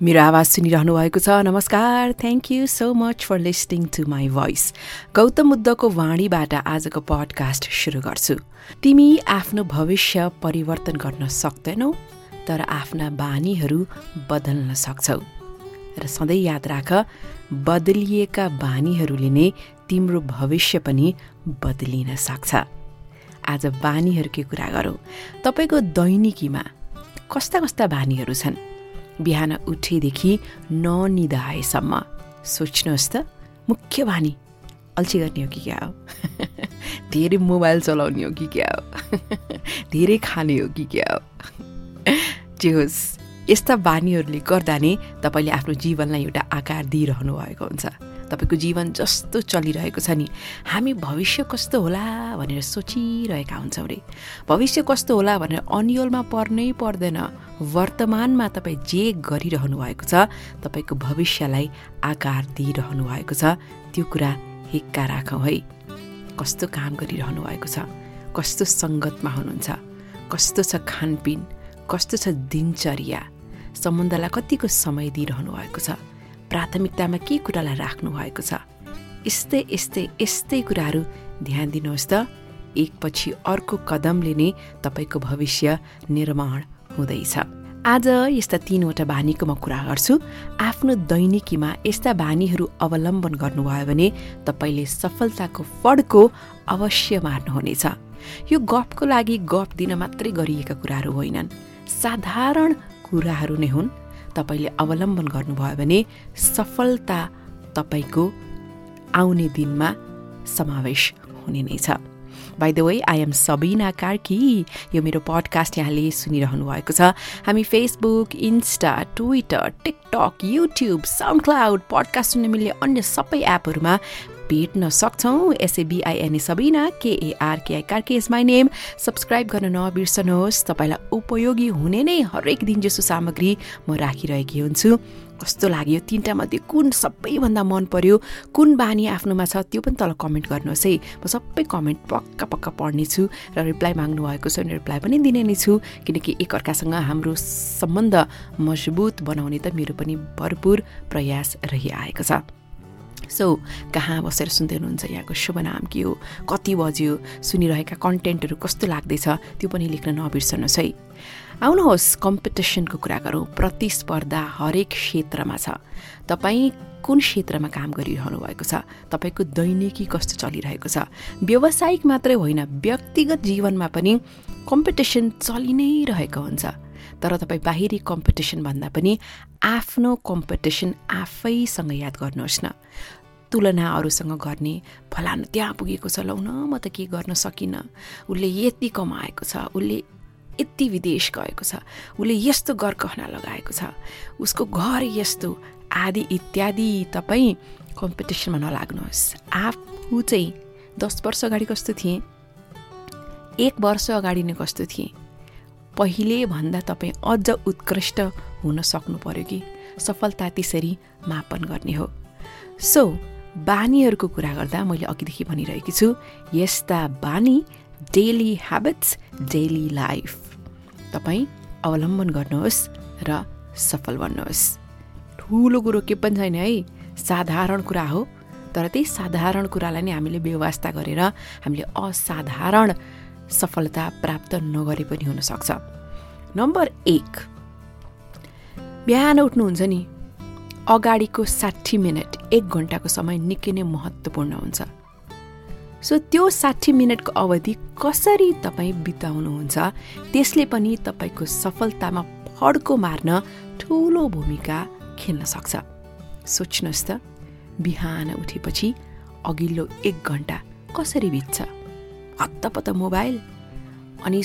मेरो आवाज सुनिरहनु भएको छ नमस्कार thank you so much for listening to my voice Gautam बुद्धको वाणीबाट आजको पडकास्ट सुरु गर्छु तिमी आफ्नो भविष्य परिवर्तन गर्न सक्दैनौ तर आफ्ना बानीहरू बदल्न सक्छौ र सधैँ याद राख बदलिएका बानीहरूले नै तिम्रो भविष्य पनि बदलिन सक्छ आज बानीहरूकै कुरा गरौँ तपाईँको दैनिकीमा कस्ता कस्ता बानीहरू छन् बिहान उठेदेखि ननिदाएसम्म सोच्नुहोस् त मुख्य बानी अल्छी गर्ने हो कि क्या हो? धेरै मोबाइल चलाउने हो कि क्या हो? धेरै खाने हो कि क्या हो? जे होस् यस्ता बानीहरूले गर्दा नै तपाईँले आफ्नो जीवनलाई एउटा आकार दिइरहनु भएको हुन्छ। तपाईँको जीवन जस्तो चलिरहेको छ नि। हामी भविष्य कस्तो होला भनेर सोचिरहेका हुन्छौँ रे। भविष्य कस्तो होला भनेर अनियोलमा पर्नै पर्दैन। वर्तमानमा तपाईँ जे गरिरहनु भएको छ तपाईँको भविष्यलाई आकार दिइरहनु भएको छ। त्यो कुरा हिक्का राखौँ है। कस्तो काम गरिरहनु भएको छ कस्तो सङ्गतमा हुनुहुन्छ कस्तो छ खानपिन कस्तो छ दिनचर्या सम्बन्धलाई कतिको समय दिइरहनु भएको छ। प्राथमिकतामा के कुरालाई राख्नु भएको छ? यस्तै यस्तै यस्तै कुराहरू ध्यान दिनुहोस् त। एकपछि अर्को कदमले नै तपाईँको भविष्य निर्माण हुँदैछ। आज यस्ता तिनवटा बानीको म कुरा गर्छु। आफ्नो दैनिकीमा यस्ता बानीहरू अवलम्बन गर्नुभयो भने तपाईँले सफलताको फड्को अवश्य मार्नुहुनेछ। यो गफको लागि गफ दिन मात्रै गरिएका कुराहरू होइनन्। साधारण कुराहरू नै हुन्। तपाईँले अवलम्बन गर्नुभयो भने सफलता तपाईँको आउने दिनमा समावेश हुने नै छ। By the way I am Sabina Karki यो मेरो पडकास्ट यहाँले सुनिरहनु भएको छ। हामी Facebook Insta Twitter TikTok YouTube SoundCloud podcast सुन्न मिल्ने अन्य सबै एपहरूमा भेट्न सक्छौँ। S A B I N A Sabina K A R K I Karki is my name subscribe गर्न नबिर्सनुहोस्। तपाईँलाई उपयोगी हुने नै हरेक दिन जसो सामग्री म राखिरहेकी हुन्छु। कस्तो लाग्यो तिनवटा मध्ये कुन सबैभन्दा मन पर्यो? कुन बानी आफ्नोमा छ त्यो पनि तल कमेन्ट गर्नुहोस् है। म सबै कमेन्ट पक्का पक्का पढ्नेछु र रिप्लाई माग्नु भएको छ भने रिप्लाई पनि दिने नै छु। किनकि एकअर्कासँग हाम्रो सम्बन्ध मजबुत बनाउने त मेरो पनि भरपुर प्रयास रहिआएको छ। सो कहाँ बसेर सुन्दै हुनुहुन्छ यहाँको शुभ नाम के हो? कति बज्यो? सुनिरहेका कन्टेन्टहरू कस्तो लाग्दैछ? त्यो पनि लेख्न नबिर्सनुहोस् है। आउनुहोस् कम्पिटिसनको कुरा गरौँ। प्रतिस्पर्धा हरेक क्षेत्रमा छ। तपाईँ कुन क्षेत्रमा काम गरिरहनु भएको छ? तपाईँको दैनिकी कस्तो चलिरहेको छ? व्यावसायिक मात्रै होइन व्यक्तिगत जीवनमा पनि कम्पिटिसन चलि नै रहेको हुन्छ। तर तपाईँ बाहिरी कम्पिटिसन भन्दा पनि आफ्नो कम्पिटिसन आफैसँग याद गर्नुहोस् न। तुलना अरूसँग गर्ने फलानु त्यहाँ पुगेको छ लौ म त के गर्न सकिनँ। उसले यति कमाएको छ उसले यति विदेश गएको छ उसले यस्तो गरगहना लगाएको छ उसको घर यस्तो आदि इत्यादि तपाईँ कम्पिटिसनमा नलाग्नुहोस्। आफू चाहिँ दस वर्ष अगाडि कस्तो थिएँ? एक वर्ष अगाडि नै कस्तो थिएँ? पहिले भन्दा तपाईँ अझ उत्कृष्ट हुन सक्नु पर्यो कि? सफलता त्यसरी मापन गर्ने हो। सो बानीहरूको कुरा गर्दा मैले अघिदेखि भनिरहेकी छु यस्ता बानी डेली ह्याबिट्स डेली लाइफ तपाईँ अवलम्बन गर्नुहोस् र सफल बन्नुहोस्। ठुलो कुरो के पनि छैन है साधारण कुरा हो। तर त्यही साधारण कुरालाई नै हामीले व्यवस्था गरेर हामीले असाधारण सफलता प्राप्त नगरे पनि हुनसक्छ। नम्बर एक बिहान उठ्नुहुन्छ नि। अगाडिको साठी मिनट एक घन्टाको समय निकै नै महत्त्वपूर्ण हुन्छ। सो त्यो साठी मिनटको अवधि कसरी तपाईँ बिताउनुहुन्छ त्यसले पनि तपाईँको सफलतामा फड्को मार्न ठुलो भूमिका खेल्न सक्छ। सोच्नुहोस् त बिहान उठेपछि अघिल्लो एक घन्टा कसरी बित्छ? हत्तपत्त मोबाइल? अनि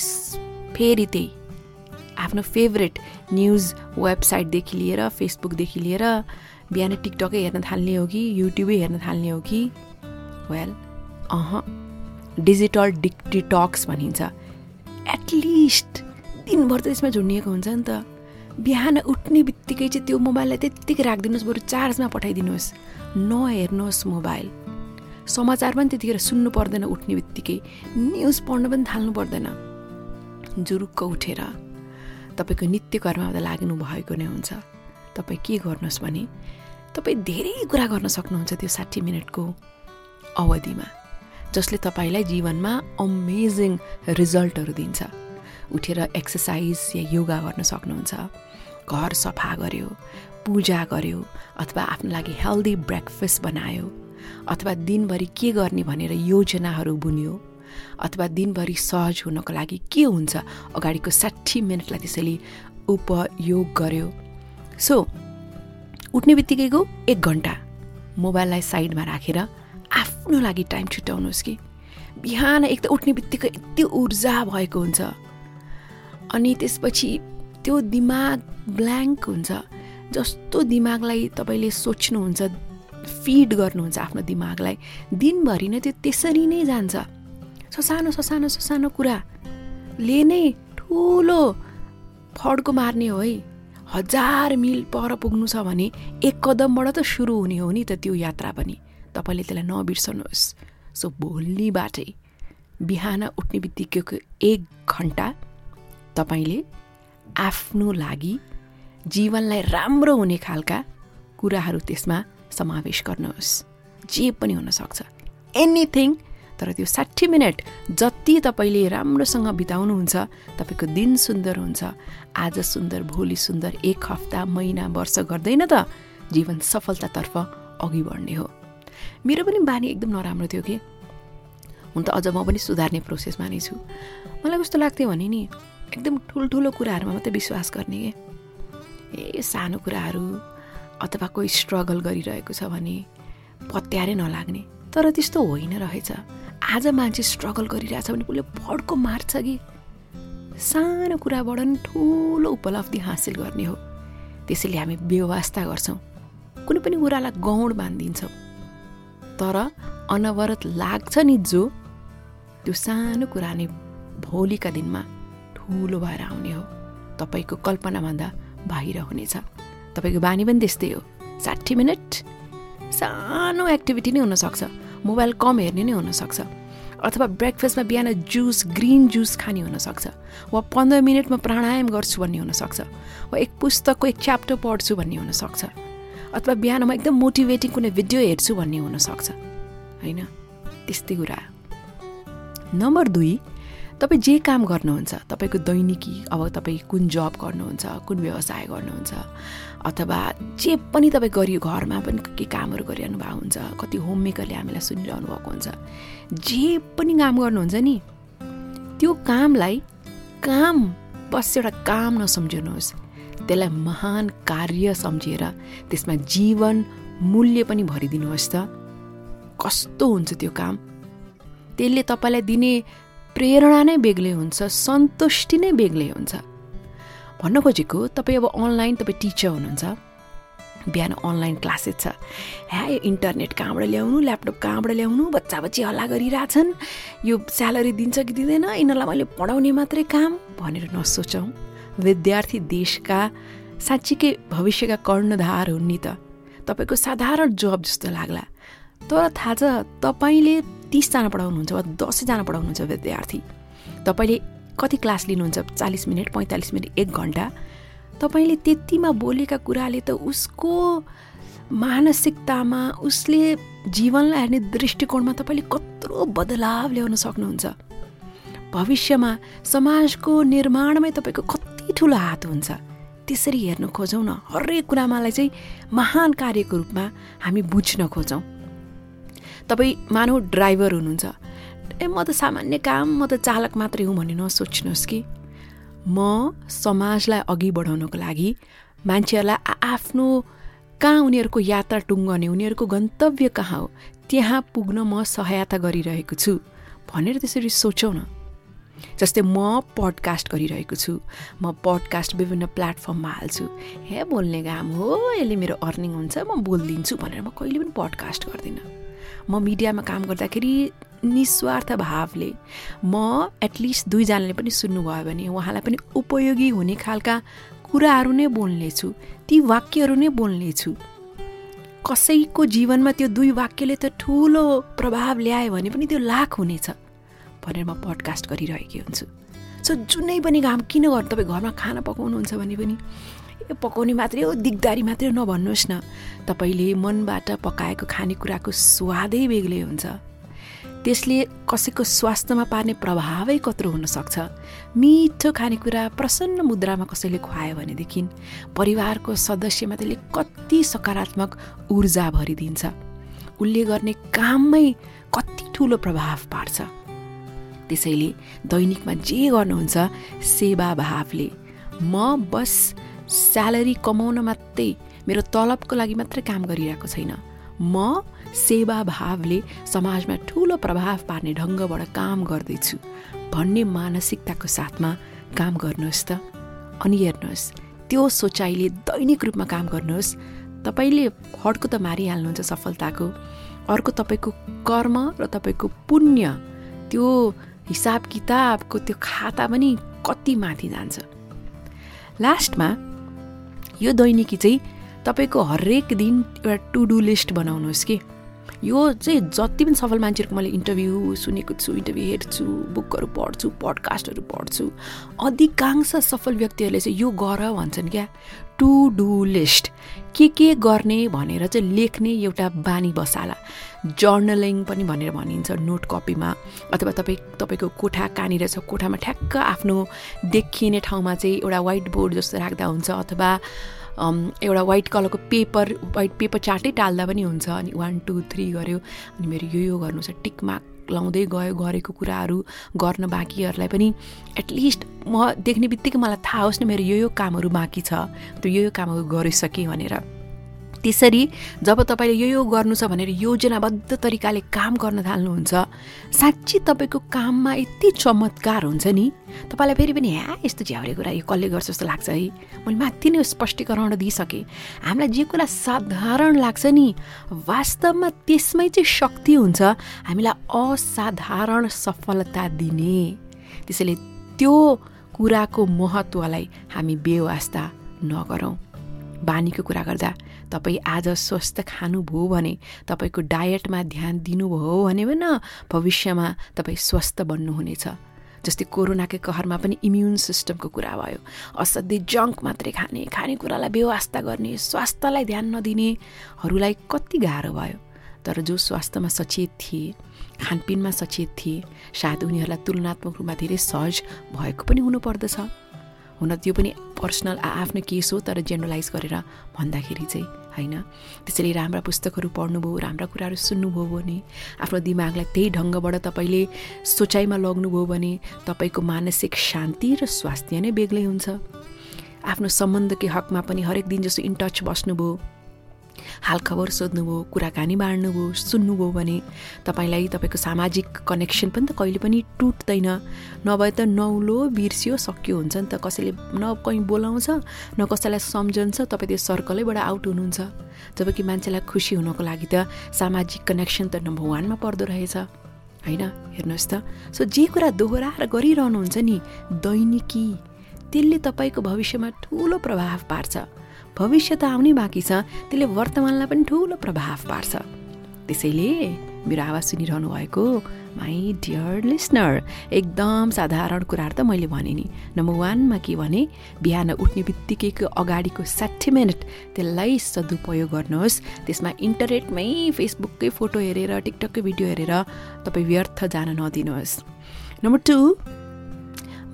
फेरि त्यही। आफ्नो फेभरेट न्युज वेबसाइटदेखि लिएर फेसबुकदेखि लिएर बिहान टिकटकै हेर्न थाल्ने हो कि युट्युबै हेर्न थाल्ने हो कि? वेल अह डिजिटल डिक डिटक्स भनिन्छ। एटलिस्ट दिनभर त यसमा झुन्डिएको हुन्छ नि त। बिहान उठ्ने बित्तिकै चाहिँ त्यो मोबाइललाई त्यत्तिकै राखिदिनुहोस् बरु चार्जमा पठाइदिनुहोस्। नहेर्नुहोस् मोबाइल। समाचार पनि त्यतिखेर सुन्नु पर्दैन उठ्ने बित्तिकै। न्युज पढ्नु पनि थाल्नु पर्दैन। जुरुक्क उठेर। तपाईँको नित्य कर्ममा लाग्नु भएको नै हुन्छ। तपाईँ के गर्नुहोस् भने तपाईँ धेरै कुरा गर्न सक्नुहुन्छ त्यो साठी मिनटको अवधिमा जसले तपाईँलाई जीवनमा अमेजिङ रिजल्टहरू दिन्छ। उठेर एक्सर्साइज या योगा गर्न सक्नुहुन्छ घर सफा गर्यो पूजा गर्यो अथवा आफ्नो लागि हेल्दी ब्रेकफास्ट बनायो अथवा दिनभरि के गर्ने भनेर योजनाहरू बुन्यो। अथवा दिनभरि सहज हुनको लागि के हुन्छ? अगाडिको साठी मिनटलाई त्यसैले उपयोग गर्यो। सो उठ्ने बित्तिकैको एक घन्टा। मोबाइललाई साइडमा राखेर आफ्नो लागि टाइम छुट्याउनुहोस् कि। बिहान एक त उठ्ने बित्तिकै यति ऊर्जा भएको हुन्छ। अनि त्यसपछि त्यो दिमाग ब्ल्याङ्क हुन्छ। जस्तो दिमागलाई तपाईँले सोच्नुहुन्छ फिड गर्नुहुन्छ आफ्नो दिमागलाई दिनभरि नै त्यो त्यसरी नै जान्छ। ससानो ससानो ससानो कुराले नै ठुलो फड्को मार्ने हो है। हजार मिल पर पुग्नु छ भने एक कदमबाट त सुरु हुने हो नि त त्यो यात्रा पनि। तपाईँले त्यसलाई नबिर्सनुहोस्। सो भोलिबाटै बिहान उठ्ने बित्तिकैको एक घन्टा तपाईँले आफ्नो लागि जीवनलाई राम्रो हुने खालका कुराहरू त्यसमा समावेश गर्नुहोस्। जे पनि हुनसक्छ एनिथिङ तर त्यो साठी मिनट जति तपाईँले राम्रोसँग बिताउनुहुन्छ तपाईँको दिन सुन्दर हुन्छ। आज सुन्दर भोलि सुन्दर एक हप्ता महिना वर्ष गर्दैन त। जीवन सफलतातर्फ अघि बढ्ने हो। मेरो पनि बानी एकदम नराम्रो थियो कि। हुन त अझ म पनि सुधार्ने प्रोसेसमा नै छु। मलाई कस्तो लाग्थ्यो भने नि एकदम ठुल्ठुलो कुराहरूमा मात्रै विश्वास गर्ने के। ए सानो कुराहरू अथवा कोही स्ट्रगल गरिरहेको छ भने पत्यारै नलाग्ने। तर त्यस्तो होइन रहेछ। आज मान्छे स्ट्रगल गरिरहेछ भने उसले भड्को मार्छ कि? सानो कुराबाट नि ठुलो उपलब्धि हासिल गर्ने हो। त्यसैले हामी व्यवस्था गर्छौँ। कुनै पनि कुरालाई गौड बाँधिदिन्छौँ तर अनवरत लाग्छ नि जो त्यो सानो कुरा नै भोलिका दिनमा ठुलो भएर आउने हो। तपाईँको कल्पनाभन्दा बाहिर हुनेछ। तपाईँको बानी पनि त्यस्तै हो। साठी मिनट सानो एक्टिभिटी नै हुनसक्छ। मोबाइल कम हेर्ने नै हुनसक्छ। अथवा ब्रेकफास्टमा बिहान जुस ग्रिन जुस खाने हुनसक्छ। वा पन्ध्र मिनटमा प्राणायाम गर्छु भन्ने हुनसक्छ। वा एक पुस्तकको एक च्याप्टर पढ्छु भन्ने हुनसक्छ। अथवा बिहानमा एकदम मोटिभेटिङ कुनै भिडियो हेर्छु भन्ने हुनसक्छ। होइन? त्यस्तै कुरा। नम्बर दुई तपाईँ जे काम गर्नुहुन्छ तपाईँको दैनिकी अब तपाईँ कुन जब गर्नुहुन्छ कुन व्यवसाय गर्नुहुन्छ अथवा जे पनि तपाईँ गरियो घरमा पनि के कामहरू गरिरहनु भएको हुन्छ कति होम मेकरले हामीलाई सुनिरहनु भएको हुन्छ जे पनि काम गर्नुहुन्छ नि त्यो कामलाई काम बस एउटा काम नसम्झिनुहोस् त्यसलाई महान कार्य सम्झेर त्यसमा जीवन मूल्य पनि भरिदिनुहोस् त। कस्तो हुन्छ त्यो काम? त्यसले तपाईँलाई दिने प्रेरणा नै बेग्लै हुन्छ सन्तुष्टि नै बेग्लै हुन्छ। भन्न खोजेको तपाईँ अब अनलाइन तपाईँ टिचर हुनुहुन्छ बिहान अनलाइन क्लासेस छ। ह्या यो इन्टरनेट कहाँबाट ल्याउनु ल्यापटप कहाँबाट ल्याउनु बच्चा बच्ची हल्ला गरिरहेछन्। यो स्यालेरी दिन्छ कि दिँदैन यिनीहरूलाई मैले पढाउने मात्रै काम भनेर नसोचौँ। विद्यार्थी देशका साँच्चीकै भविष्यका कर्णधार हुन् नि त। तपाईँको साधारण जब जस्तो लाग्ला। तर थाहा छ तपाईँले तिसजना पढाउनुहुन्छ वा दसैँजना पढाउनुहुन्छ विद्यार्थी। तपाईँले कति क्लास लिनुहुन्छ? चालिस मिनट पैँतालिस मिनट एक घन्टा। तपाईँले त्यतिमा बोलेका कुराले त उसको मानसिकतामा उसले जीवनलाई हेर्ने दृष्टिकोणमा तपाईँले कत्रो बदलाव ल्याउन सक्नुहुन्छ। भविष्यमा समाजको निर्माणमै तपाईँको कति ठुलो हात हुन्छ। त्यसरी हेर्न खोजौँ न। हरेक कुरामालाई चाहिँ महान कार्यको रूपमा हामी बुझ्न खोजौँ। तपाईँ मानव ड्राइभर हुनुहुन्छ। ए म त सामान्य काम म त चालक मात्रै हुँ भन्ने नसोच्नुहोस् कि। म समाजलाई अघि बढाउनको लागि मान्छेहरूलाई आफ्नो कहाँ उनीहरूको यात्रा टुङ्गने उनीहरूको गन्तव्य कहाँ हो त्यहाँ पुग्न म सहायता गरिरहेको छु भनेर त्यसरी सोचौँ न। जस्तै म पडकास्ट गरिरहेको छु म पडकास्ट विभिन्न प्लेटफर्ममा हाल्छु। हे बोल्ने काम हो यसले मेरो अर्निङ हुन्छ म बोलिदिन्छु भनेर म कहिले पनि पडकास्ट गर्दिनँ। म मिडियामा काम गर्दाखेरि निस्वार्थ भावले म एटलिस्ट दुईजनाले पनि सुन्नुभयो भने उहाँलाई पनि उपयोगी हुने खालका कुराहरू नै बोल्नेछु ती वाक्यहरू नै बोल्नेछु। कसैको जीवनमा त्यो दुई वाक्यले त ठुलो प्रभाव ल्यायो भने पनि त्यो लाख हुनेछ भनेर म पडकास्ट गरिरहेकी हुन्छु। सो जुनै पनि काम किन गर्नु? तपाईँ घरमा खाना पकाउनुहुन्छ भने पनि ए पकाउने मात्रै हो दिगदारी मात्रै नभन्नुहोस् न। तपाईँले मनबाट पकाएको खानेकुराको स्वादै बेग्लै हुन्छ। त्यसले कसैको स्वास्थ्यमा पार्ने प्रभावै कत्रो हुनसक्छ। मिठो खानेकुरा प्रसन्न मुद्रामा कसैले खुवायो भनेदेखि परिवारको सदस्यमा त्यसले कति सकारात्मक ऊर्जा भरिदिन्छ। उसले गर्ने काममै कति ठुलो प्रभाव पार्छ। त्यसैले दैनिकमा जे गर्नुहुन्छ सेवा भावले। म बस स्यालेरी कमाउन मात्रै मेरो तलबको लागि मात्रै काम गरिरहेको छैन। म सेवा भावले समाजमा ठुलो प्रभाव पार्ने ढङ्गबाट काम गर्दैछु। भन्ने मानसिकताको साथमा काम गर्नुहोस् त। अनि हेर्नुहोस् त्यो सोचाइले दैनिक रूपमा काम गर्नुहोस्। तपाईँले हड्को त मारिहाल्नुहुन्छ सफलताको। अर्को तपाईँको कर्म र तपाईँको पुण्य त्यो हिसाब किताबको त्यो खाता पनि कति माथि जान्छ। लास्टमा यो दैनिकी चाहिँ तपाईँको हरेक दिन एउटा टु डु लिस्ट बनाउनुहोस् कि। यो चाहिँ जति पनि सफल मान्छेहरूको मैले इन्टरभ्यू सुनेको छु इन्टरभ्यू हेर्छु बुकहरू पढ्छु पडकास्टहरू पढ्छु अधिकांश सफल व्यक्तिहरूले चाहिँ यो गर भन्छन् क्या। टु डु लिस्ट के के गर्ने भनेर चाहिँ लेख्ने एउटा बानी बसाला। जर्नलिङ पनि भनेर भनिन्छ नोट कपीमा अथवा तपाईँ तपाईँको कोठा कहाँनिर छ कोठामा ठ्याक्क आफ्नो देखिने ठाउँमा चाहिँ एउटा वाइट बोर्ड जस्तो राख्दा हुन्छ अथवा एउटा वाइट कलरको पेपर वाइट पेपर चार्टै टाल्दा पनि हुन्छ। अनि वान टू थ्री गऱ्यो अनि मेरो यो यो गर्नु छ। टिकमार्क लाउँदै गयो गरेको कुराहरू गर्न बाँकीहरूलाई पनि एटलिस्ट म देख्ने बित्तिकै मलाई थाहा होस् न मेरो यो यो कामहरू बाँकी छ। त्यो यो यो कामहरू गरिसकेँ भनेर। त्यसरी जब तपाईँले यो यो गर्नु छ भनेर योजनाबद्ध तरिकाले काम गर्न थाल्नुहुन्छ साँच्ची तपाईँको काममा यति चमत्कार हुन्छ नि। तपाईँलाई फेरि पनि ह्या यस्तो झ्याउरे कुरा यो कसले गर्छ जस्तो लाग्छ है? मैले माथि नै स्पष्टीकरण दिइसकेँ। हामीलाई जे कुरा साधारण लाग्छ नि वास्तवमा त्यसमै चाहिँ शक्ति हुन्छ। हामीलाई असाधारण सफलता दिने। त्यसैले त्यो कुराको महत्त्वलाई हामी बेवास्ता नगरौँ। बानीको कुरा गर्दा तपाईँ आज स्वस्थ खानुभयो भने तपाईँको डायटमा ध्यान दिनुभयो भने न भविष्यमा तपाईँ स्वस्थ बन्नुहुनेछ। जस्तै कोरोनाकै कहरमा पनि इम्युन सिस्टमको कुरा भयो। असाध्यै जङ्क मात्रै खाने खानेकुरालाई बेवास्ता गर्ने स्वास्थ्यलाई ध्यान नदिनेहरूलाई कति गाह्रो भयो। तर जो स्वास्थ्यमा सचेत थिए खानपिनमा सचेत थिए सायद उनीहरूलाई तुलनात्मक रूपमा धेरै सहज भएको पनि हुनुपर्दछ। हुन त्यो पनि पर्सनल आफ्नो केस हो तर जेनरलाइज गरेर भन्दाखेरि चाहिँ होइन? त्यसैले राम्रा पुस्तकहरू पढ्नुभयो राम्रा कुराहरू सुन्नुभयो भने आफ्नो दिमागलाई त्यही ढङ्गबाट तपाईँले सोचाइमा लग्नुभयो भने तपाईँको मानसिक शान्ति र स्वास्थ्य नै बेग्लै हुन्छ। आफ्नो सम्बन्धकै हकमा पनि हरेक दिन जस्तो इन टच बस्नुभयो हालखबर सोध्नुभयो कुराकानी बाँड्नुभयो सुन्नुभयो भने तपाईँलाई तपाईँको सामाजिक कनेक्सन पनि त कहिले पनि टुट्दैन। नभए त नौलो बिर्सियो सक्यो हुन्छ नि त। कसैले न कहीँ बोलाउँछ न कसैलाई सम्झन्छ तपाईँ त्यो सर्कलैबाट आउट हुनुहुन्छ। जबकि मान्छेलाई खुसी हुनको लागि त सामाजिक कनेक्सन त नम्बर वानमा पर्दो रहेछ। होइन? हेर्नुहोस् त। सो जे कुरा दोहोऱ्याएर गरिरहनुहुन्छ नि दैनिकी त्यसले तपाईँको भविष्यमा ठुलो प्रभाव पार्छ। भविष्य त आउनै बाँकी छ। त्यसले वर्तमानलाई पनि ठुलो प्रभाव पार्छ। त्यसैले मेरो आवाज सुनिरहनु भएको माई डियर लिसनर एकदम साधारण कुराहरू त मैले भने नि। नम्बर वानमा के भने बिहान उठ्ने बित्तिकैको अगाडिको साठी मिनट त्यसलाई सदुपयोग गर्नुहोस्। त्यसमा इन्टरनेटमै फेसबुककै फोटो हेरेर टिकटककै भिडियो हेरेर तपाईँ व्यर्थ जान नदिनुहोस्। नम्बर टू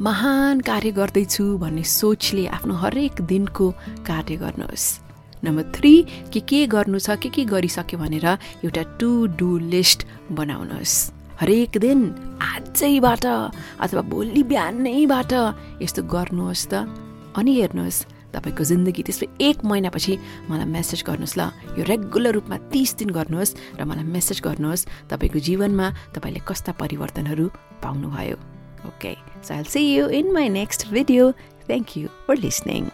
महान कार्य गर्दैछु भन्ने सोचले आफ्नो हरेक दिनको कार्य गर्नुहोस्। नम्बर थ्री के के गर्नु छ के के गरिसक्यो भनेर एउटा टु डु लिस्ट बनाउनुहोस्। हरेक दिन आजैबाट अथवा भोलि बिहानैबाट यस्तो गर्नुहोस् त। अनि हेर्नुहोस् तपाईँको जिन्दगी त्यसले एक महिनापछि मलाई मेसेज गर्नुहोस् ल। यो रेगुलर रूपमा तिस दिन गर्नुहोस् र मलाई मेसेज गर्नुहोस् तपाईँको जीवनमा तपाईँले कस्ता परिवर्तनहरू पाउनुभयो। Okay, so I'll see you in my next video. Thank you for listening.